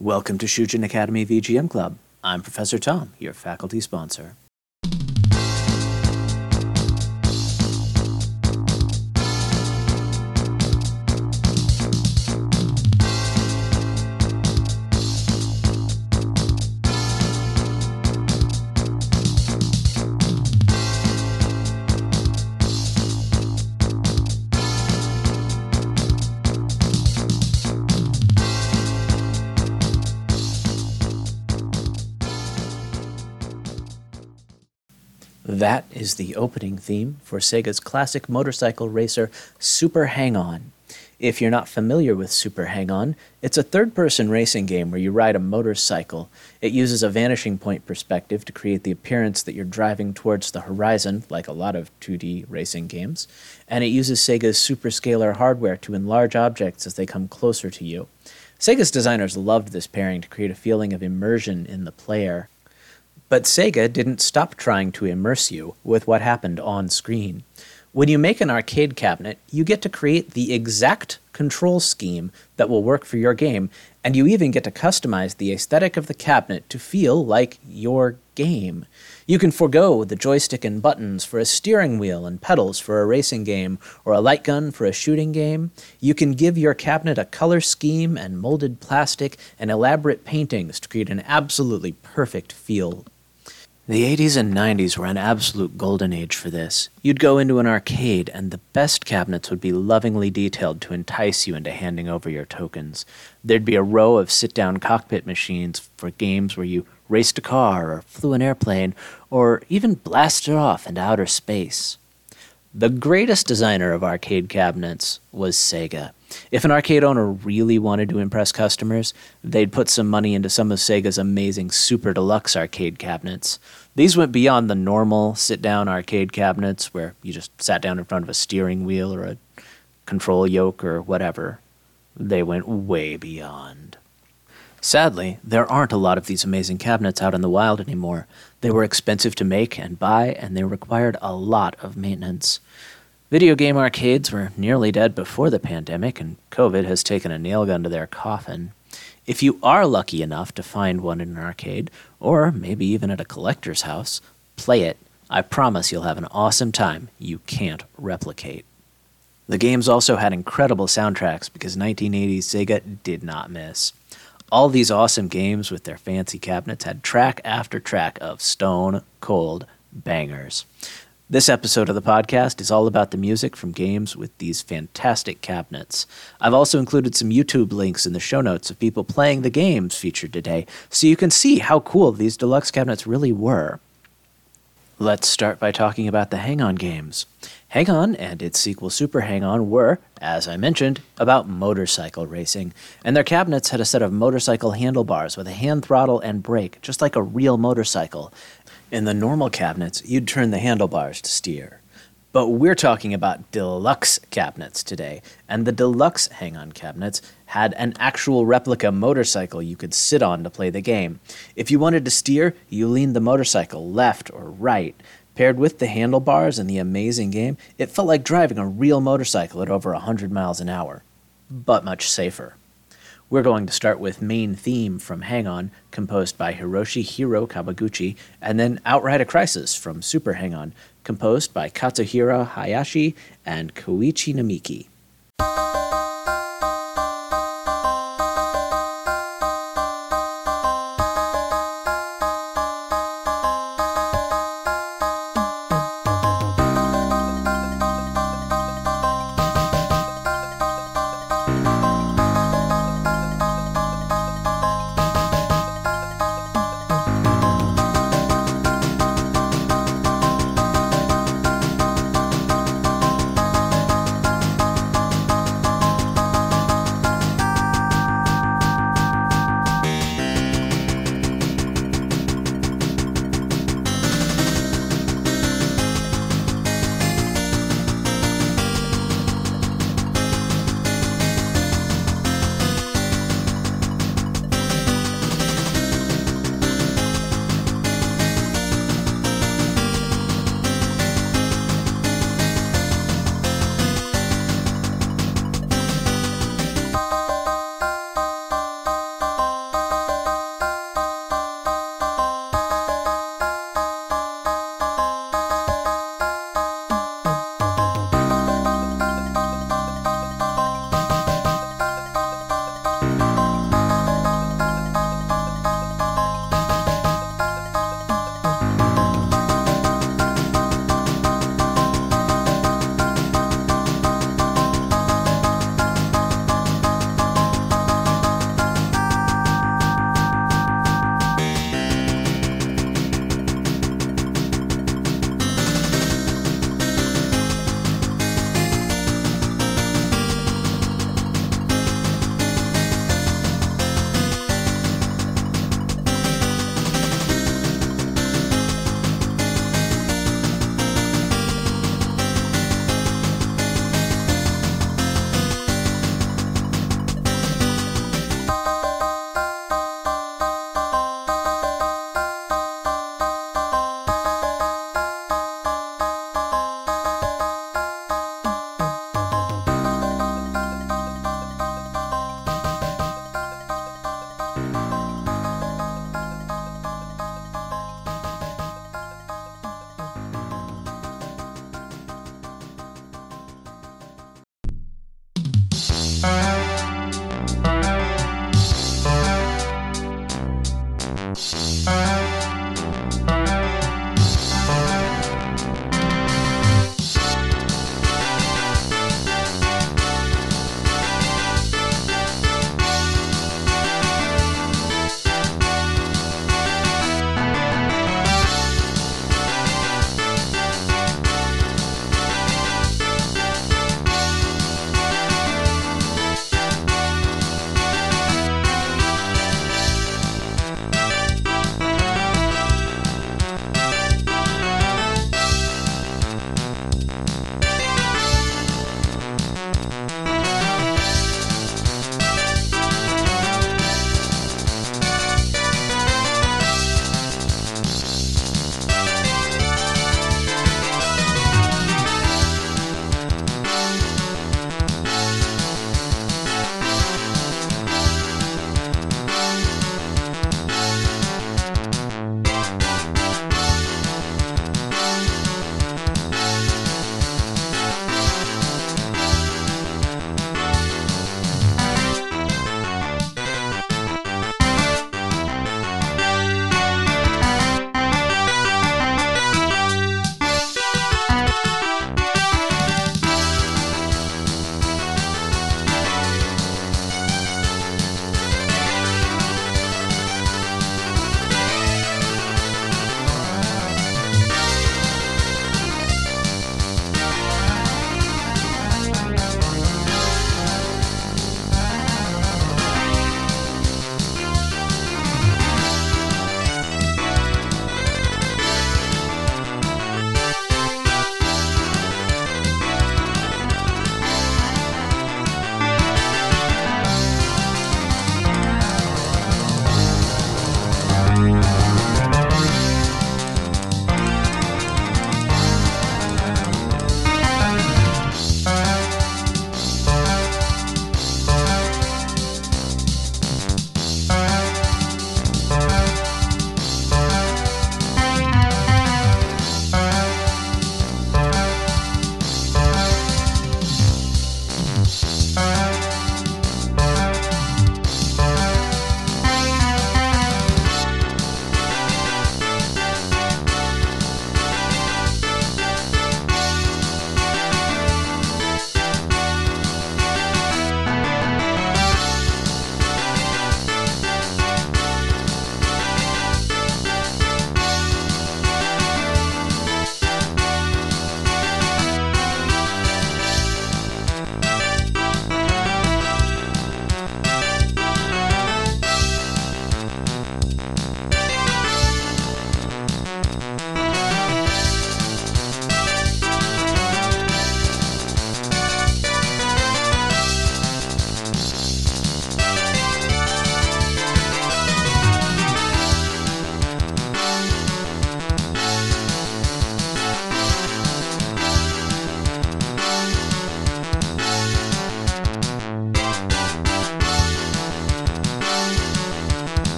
Welcome to Shujin Academy VGM Club. I'm Professor Tom, your faculty sponsor. That is the opening theme for Sega's classic motorcycle racer Super Hang On. If you're not familiar with Super Hang On, it's a third person racing game where you ride a motorcycle. It uses a vanishing point perspective to create the appearance that you're driving towards the horizon, like a lot of 2D racing games, and it uses Sega's Super Scaler hardware to enlarge objects as they come closer to you. Sega's designers loved this pairing to create a feeling of immersion in the player. But Sega didn't stop trying to immerse you with what happened on screen. When you make an arcade cabinet, you get to create the exact control scheme that will work for your game, and you even get to customize the aesthetic of the cabinet to feel like your game. You can forego the joystick and buttons for a steering wheel and pedals for a racing game, or a light gun for a shooting game. You can give your cabinet a color scheme and molded plastic and elaborate paintings to create an absolutely perfect feel the 80s and 90s were an absolute golden age for this. You'd go into an arcade, and the best cabinets would be lovingly detailed to entice you into handing over your tokens. There'd be a row of sit down cockpit machines for games where you raced a car, or flew an airplane, or even blasted off into outer space. The greatest designer of arcade cabinets was Sega. If an arcade owner really wanted to impress customers, they'd put some money into some of Sega's amazing super deluxe arcade cabinets. These went beyond the normal sit down arcade cabinets where you just sat down in front of a steering wheel or a control yoke or whatever. They went way beyond. Sadly, there aren't a lot of these amazing cabinets out in the wild anymore. They were expensive to make and buy, and they required a lot of maintenance. Video game arcades were nearly dead before the pandemic, and COVID has taken a nail gun to their coffin. If you are lucky enough to find one in an arcade, or maybe even at a collector's house, play it. I promise you'll have an awesome time you can't replicate. The games also had incredible soundtracks because 1980s Sega did not miss. All these awesome games with their fancy cabinets had track after track of stone cold bangers. This episode of the podcast is all about the music from games with these fantastic cabinets. I've also included some YouTube links in the show notes of people playing the games featured today, so you can see how cool these deluxe cabinets really were. Let's start by talking about the Hang On games. Hang On and its sequel Super Hang On were, as I mentioned, about motorcycle racing, and their cabinets had a set of motorcycle handlebars with a hand throttle and brake, just like a real motorcycle, in the normal cabinets, you'd turn the handlebars to steer. But we're talking about deluxe cabinets today, and the deluxe hang on cabinets had an actual replica motorcycle you could sit on to play the game. If you wanted to steer, you leaned the motorcycle left or right. Paired with the handlebars and the amazing game, it felt like driving a real motorcycle at over 100 miles an hour, but much safer. We're going to start with Main Theme from Hang On, composed by Hiroshi Hiro Kawaguchi, and then Outride a Crisis from Super Hang On, composed by Katsuhiro Hayashi and Koichi Namiki.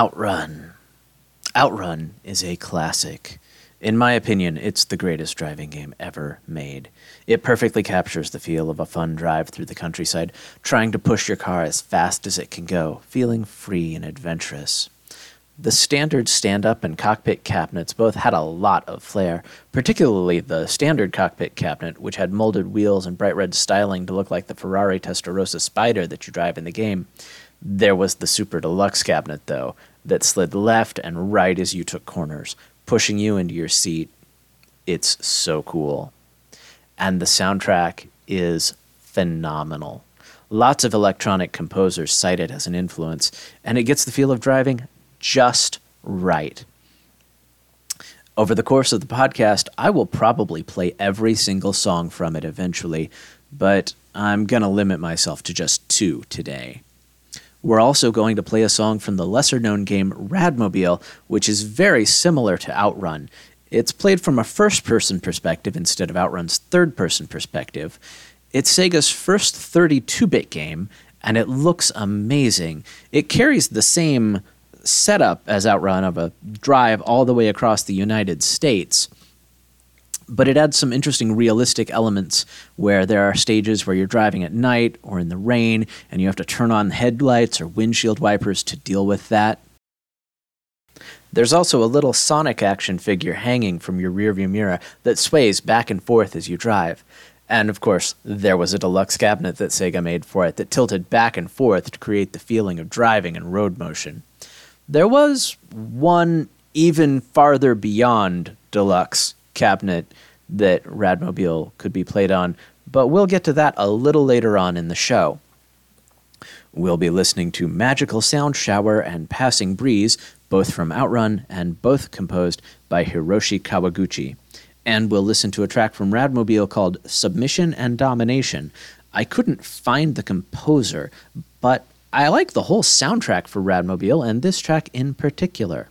Outrun. Outrun is a classic. In my opinion, it's the greatest driving game ever made. It perfectly captures the feel of a fun drive through the countryside, trying to push your car as fast as it can go, feeling free and adventurous. The standard stand up and cockpit cabinets both had a lot of flair, particularly the standard cockpit cabinet, which had molded wheels and bright red styling to look like the Ferrari Testarossa Spider that you drive in the game. There was the Super Deluxe cabinet, though, that slid left and right as you took corners, pushing you into your seat. It's so cool. And the soundtrack is phenomenal. Lots of electronic composers cite it as an influence, and it gets the feel of driving just right. Over the course of the podcast, I will probably play every single song from it eventually, but I'm going to limit myself to just two today. We're also going to play a song from the lesser known game Radmobile, which is very similar to Outrun. It's played from a first person perspective instead of Outrun's third person perspective. It's Sega's first 32 bit game, and it looks amazing. It carries the same setup as Outrun of a drive all the way across the United States but it adds some interesting realistic elements where there are stages where you're driving at night or in the rain and you have to turn on headlights or windshield wipers to deal with that. There's also a little Sonic action figure hanging from your rearview mirror that sways back and forth as you drive. And of course, there was a deluxe cabinet that Sega made for it that tilted back and forth to create the feeling of driving and road motion. There was one even farther beyond deluxe cabinet that Radmobile could be played on, but we'll get to that a little later on in the show. We'll be listening to Magical Sound Shower and Passing Breeze, both from Outrun and both composed by Hiroshi Kawaguchi. And we'll listen to a track from Radmobile called Submission and Domination. I couldn't find the composer, but I like the whole soundtrack for Radmobile and this track in particular.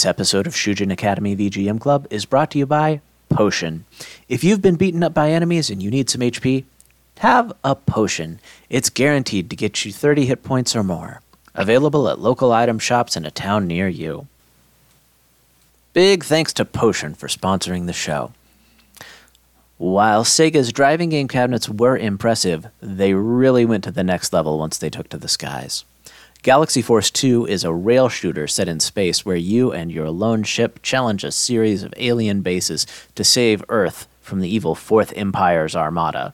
This episode of Shujin Academy VGM Club is brought to you by Potion. If you've been beaten up by enemies and you need some HP, have a potion. It's guaranteed to get you 30 hit points or more. Available at local item shops in a town near you. Big thanks to Potion for sponsoring the show. While Sega's driving game cabinets were impressive, they really went to the next level once they took to the skies. Galaxy Force 2 is a rail shooter set in space where you and your lone ship challenge a series of alien bases to save Earth from the evil Fourth Empire's armada.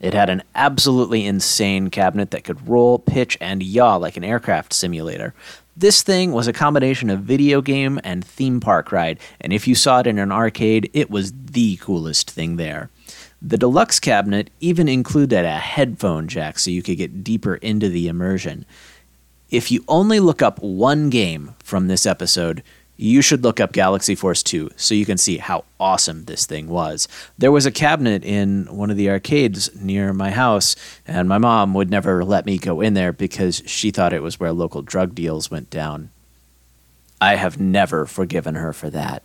It had an absolutely insane cabinet that could roll, pitch, and yaw like an aircraft simulator. This thing was a combination of video game and theme park ride, and if you saw it in an arcade, it was the coolest thing there. The deluxe cabinet even included a headphone jack so you could get deeper into the immersion. If you only look up one game from this episode, you should look up Galaxy Force 2 so you can see how awesome this thing was. There was a cabinet in one of the arcades near my house, and my mom would never let me go in there because she thought it was where local drug deals went down. I have never forgiven her for that.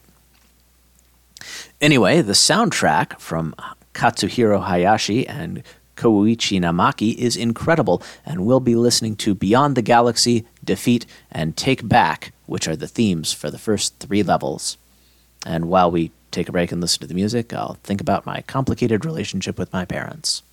Anyway, the soundtrack from Katsuhiro Hayashi and Kouichi Namaki is incredible, and we'll be listening to Beyond the Galaxy, Defeat, and Take Back, which are the themes for the first three levels. And while we take a break and listen to the music, I'll think about my complicated relationship with my parents.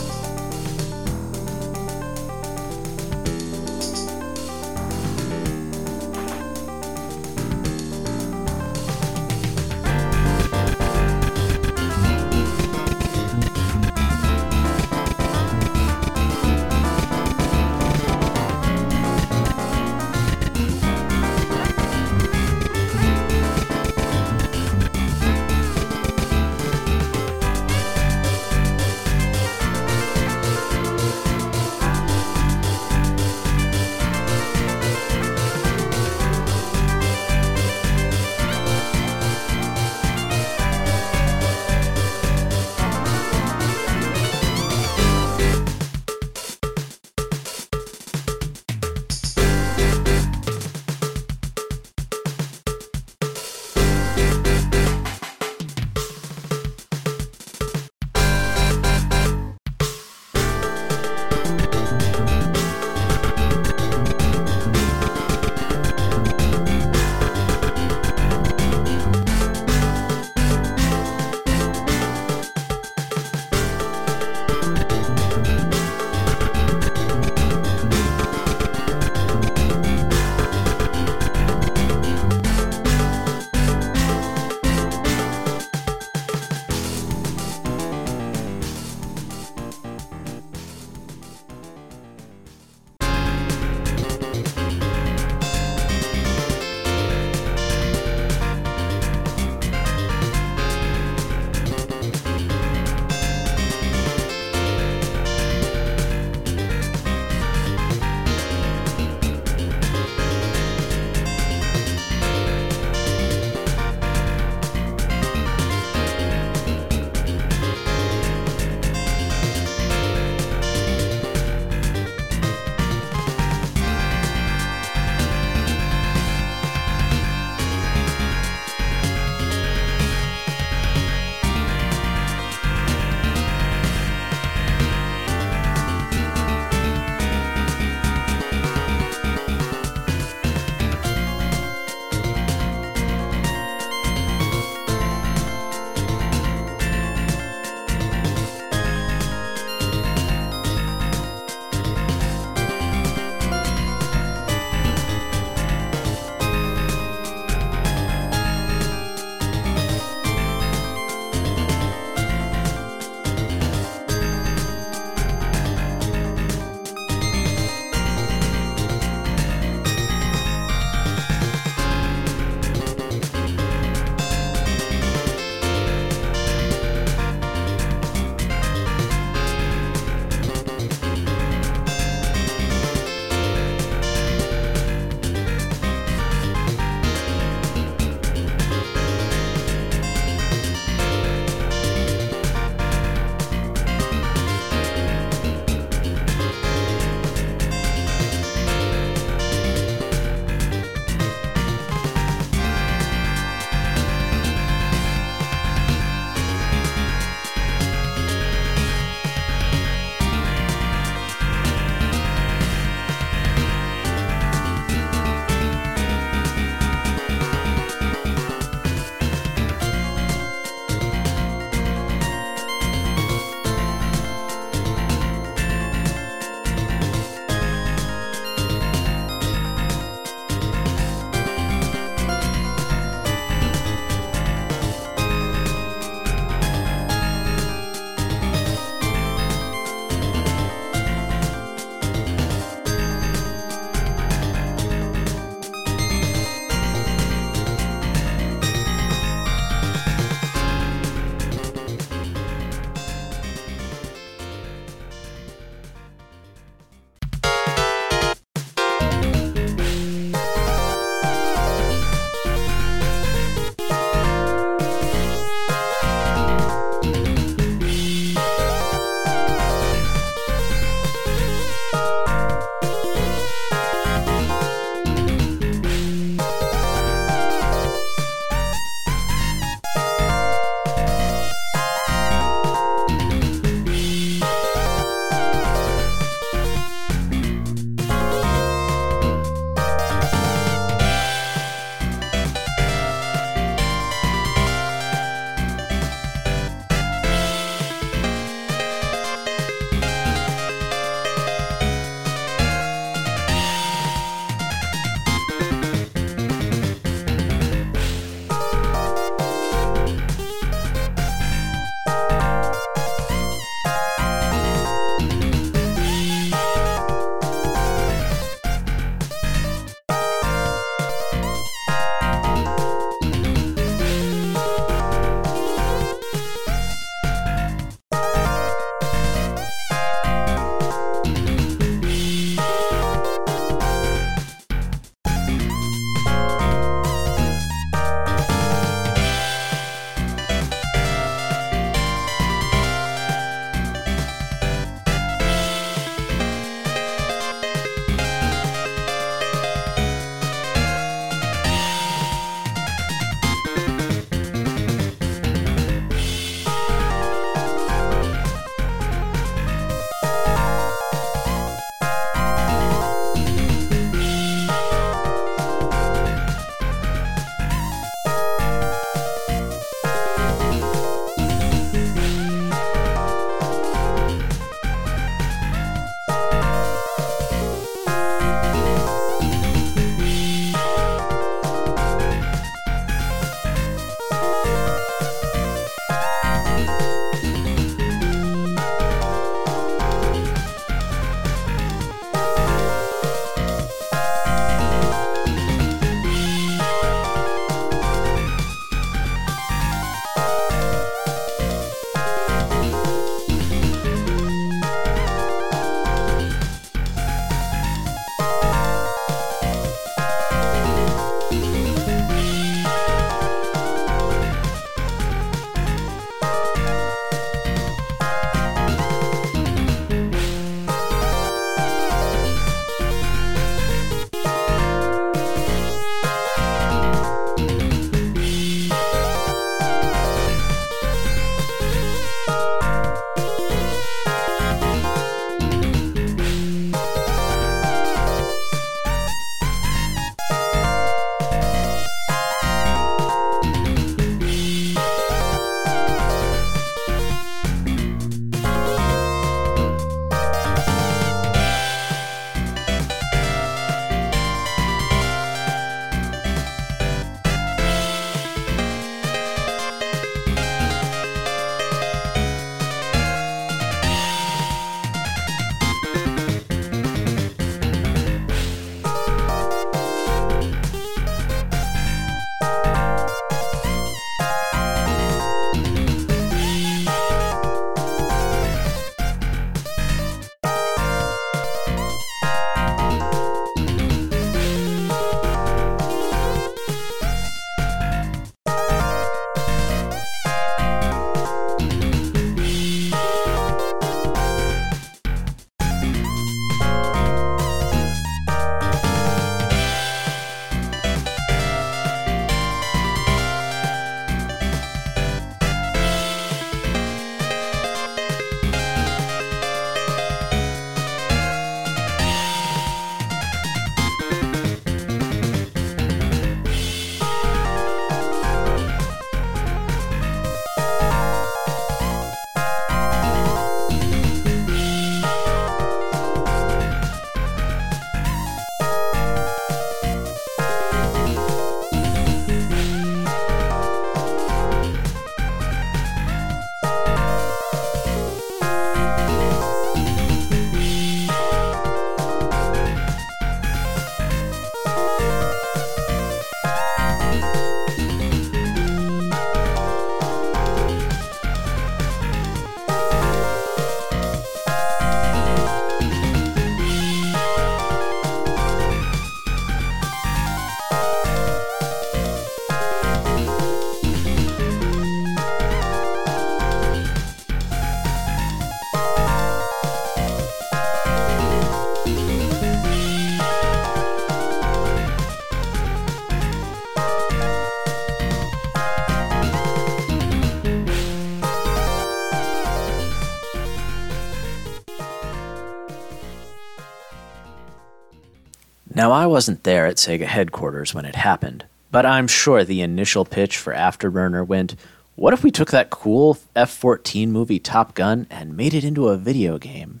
Now, I wasn't there at Sega headquarters when it happened, but I'm sure the initial pitch for After Burner went, what if we took that cool F 14 movie Top Gun and made it into a video game?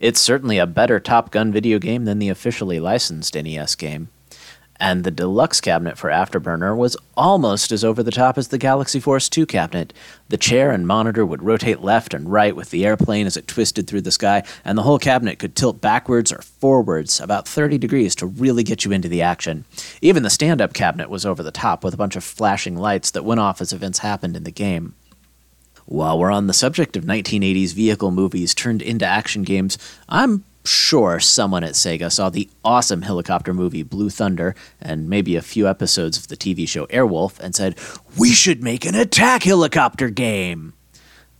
It's certainly a better Top Gun video game than the officially licensed NES game and the deluxe cabinet for After Burner was almost as over the top as the Galaxy Force 2 cabinet. The chair and monitor would rotate left and right with the airplane as it twisted through the sky, and the whole cabinet could tilt backwards or forwards about 30 degrees to really get you into the action. Even the stand up cabinet was over the top with a bunch of flashing lights that went off as events happened in the game. While we're on the subject of 1980s vehicle movies turned into action games, I'm sure someone at Sega saw the awesome helicopter movie Blue Thunder and maybe a few episodes of the TV show Airwolf and said, We should make an attack helicopter game.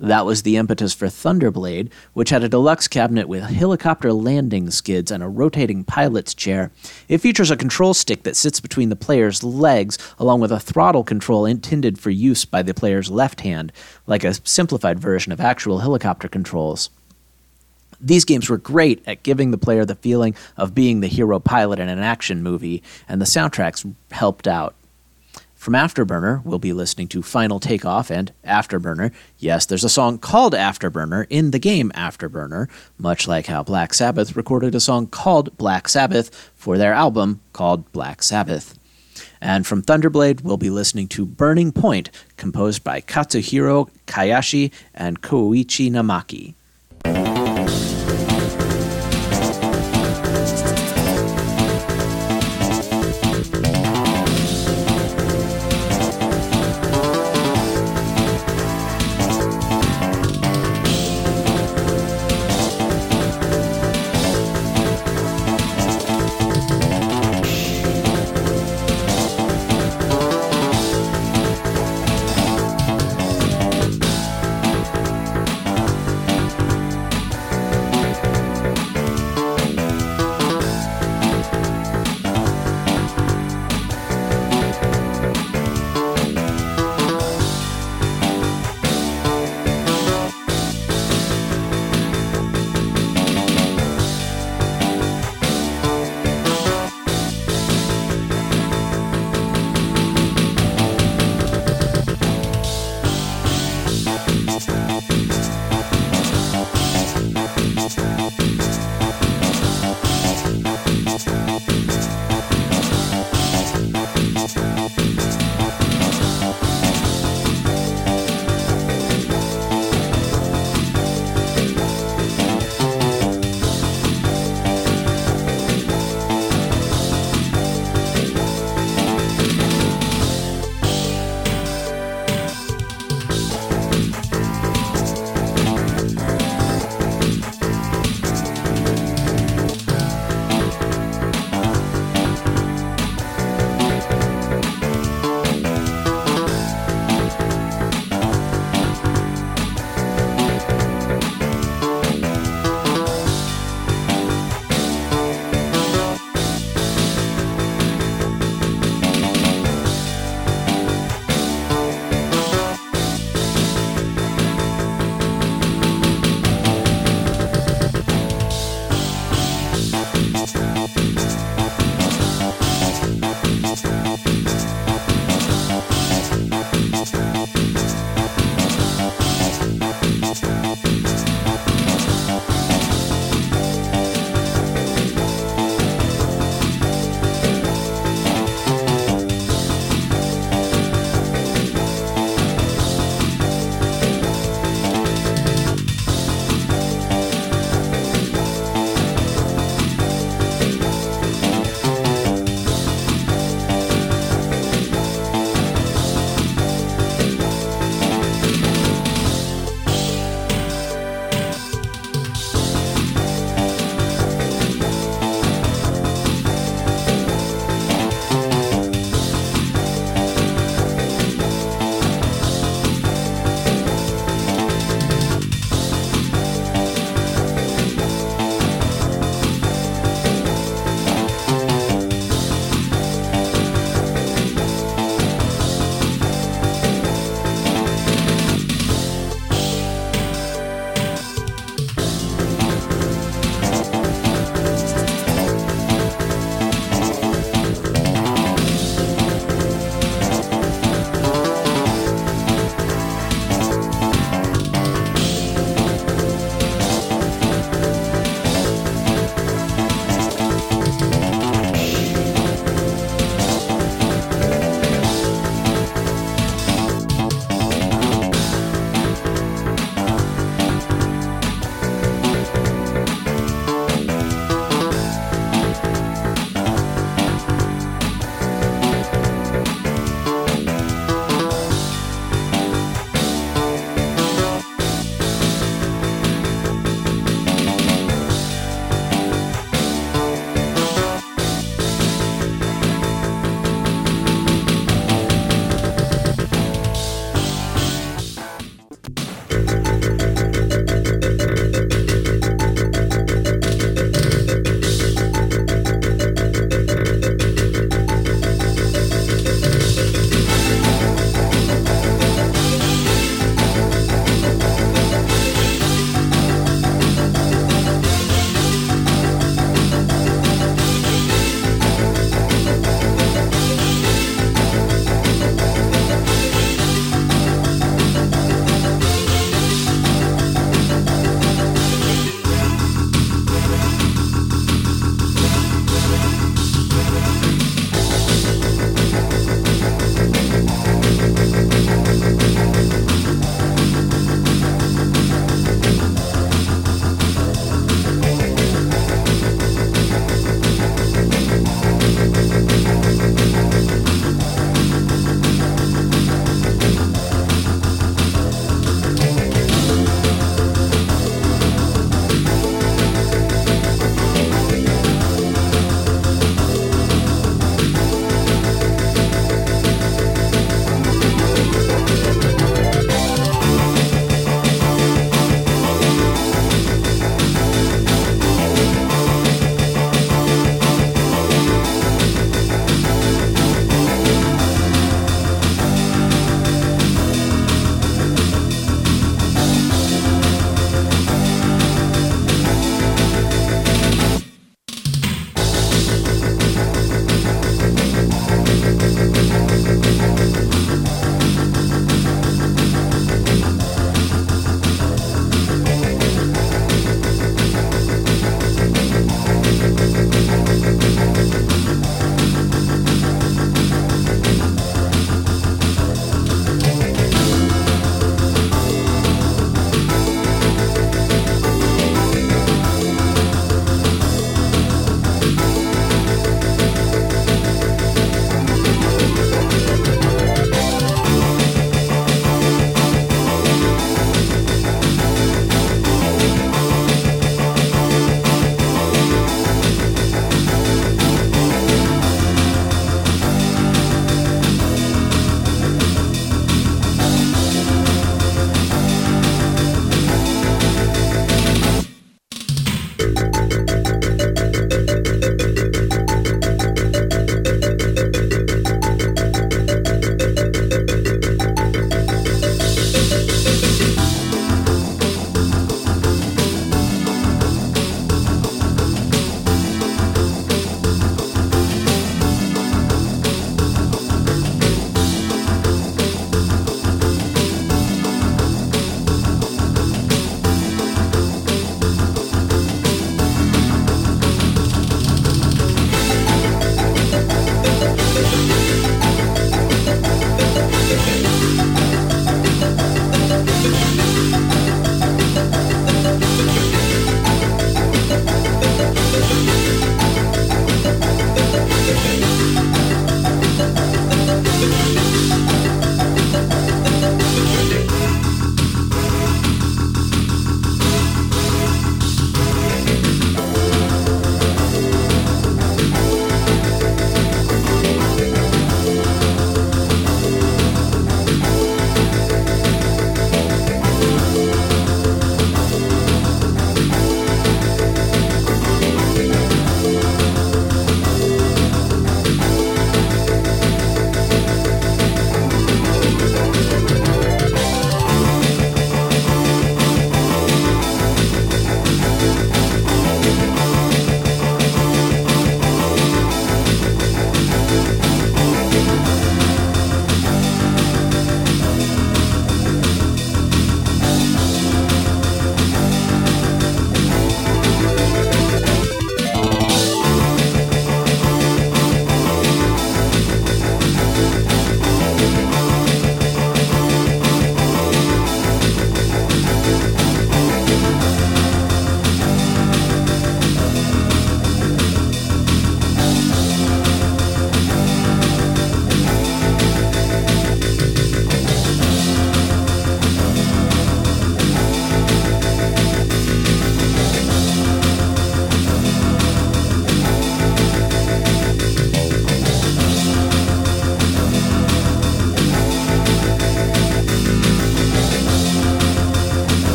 That was the impetus for Thunder Blade, which had a deluxe cabinet with helicopter landing skids and a rotating pilot's chair. It features a control stick that sits between the player's legs, along with a throttle control intended for use by the player's left hand, like a simplified version of actual helicopter controls. These games were great at giving the player the feeling of being the hero pilot in an action movie, and the soundtracks helped out. From After Burner, we'll be listening to Final Takeoff and After Burner. Yes, there's a song called After Burner in the game After Burner, much like how Black Sabbath recorded a song called Black Sabbath for their album called Black Sabbath. And from Thunder Blade, we'll be listening to Burning Point, composed by Katsuhiro Hayashi and Kouichi Namaki.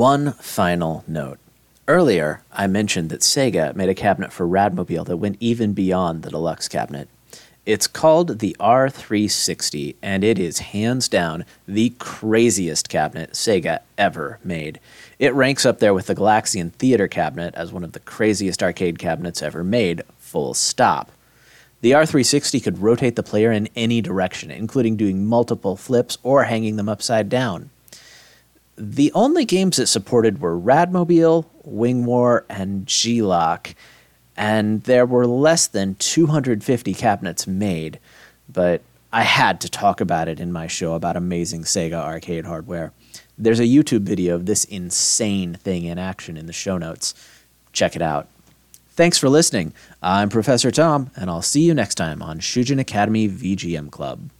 One final note. Earlier, I mentioned that Sega made a cabinet for Rad Mobile that went even beyond the deluxe cabinet. It's called the R360, and it is hands down the craziest cabinet Sega ever made. It ranks up there with the Galaxian Theater cabinet as one of the craziest arcade cabinets ever made, full stop. The R360 could rotate the player in any direction, including doing multiple flips or hanging them upside down. The only games it supported were Rad Mobile, Wing War, and G-LOC, and there were less than 250 cabinets made, but I had to talk about it in my show about amazing Sega arcade hardware. There's a YouTube video of this insane thing in action in the show notes. Check it out. Thanks for listening. I'm Professor Tom, and I'll see you next time on Shujin Academy VGM Club.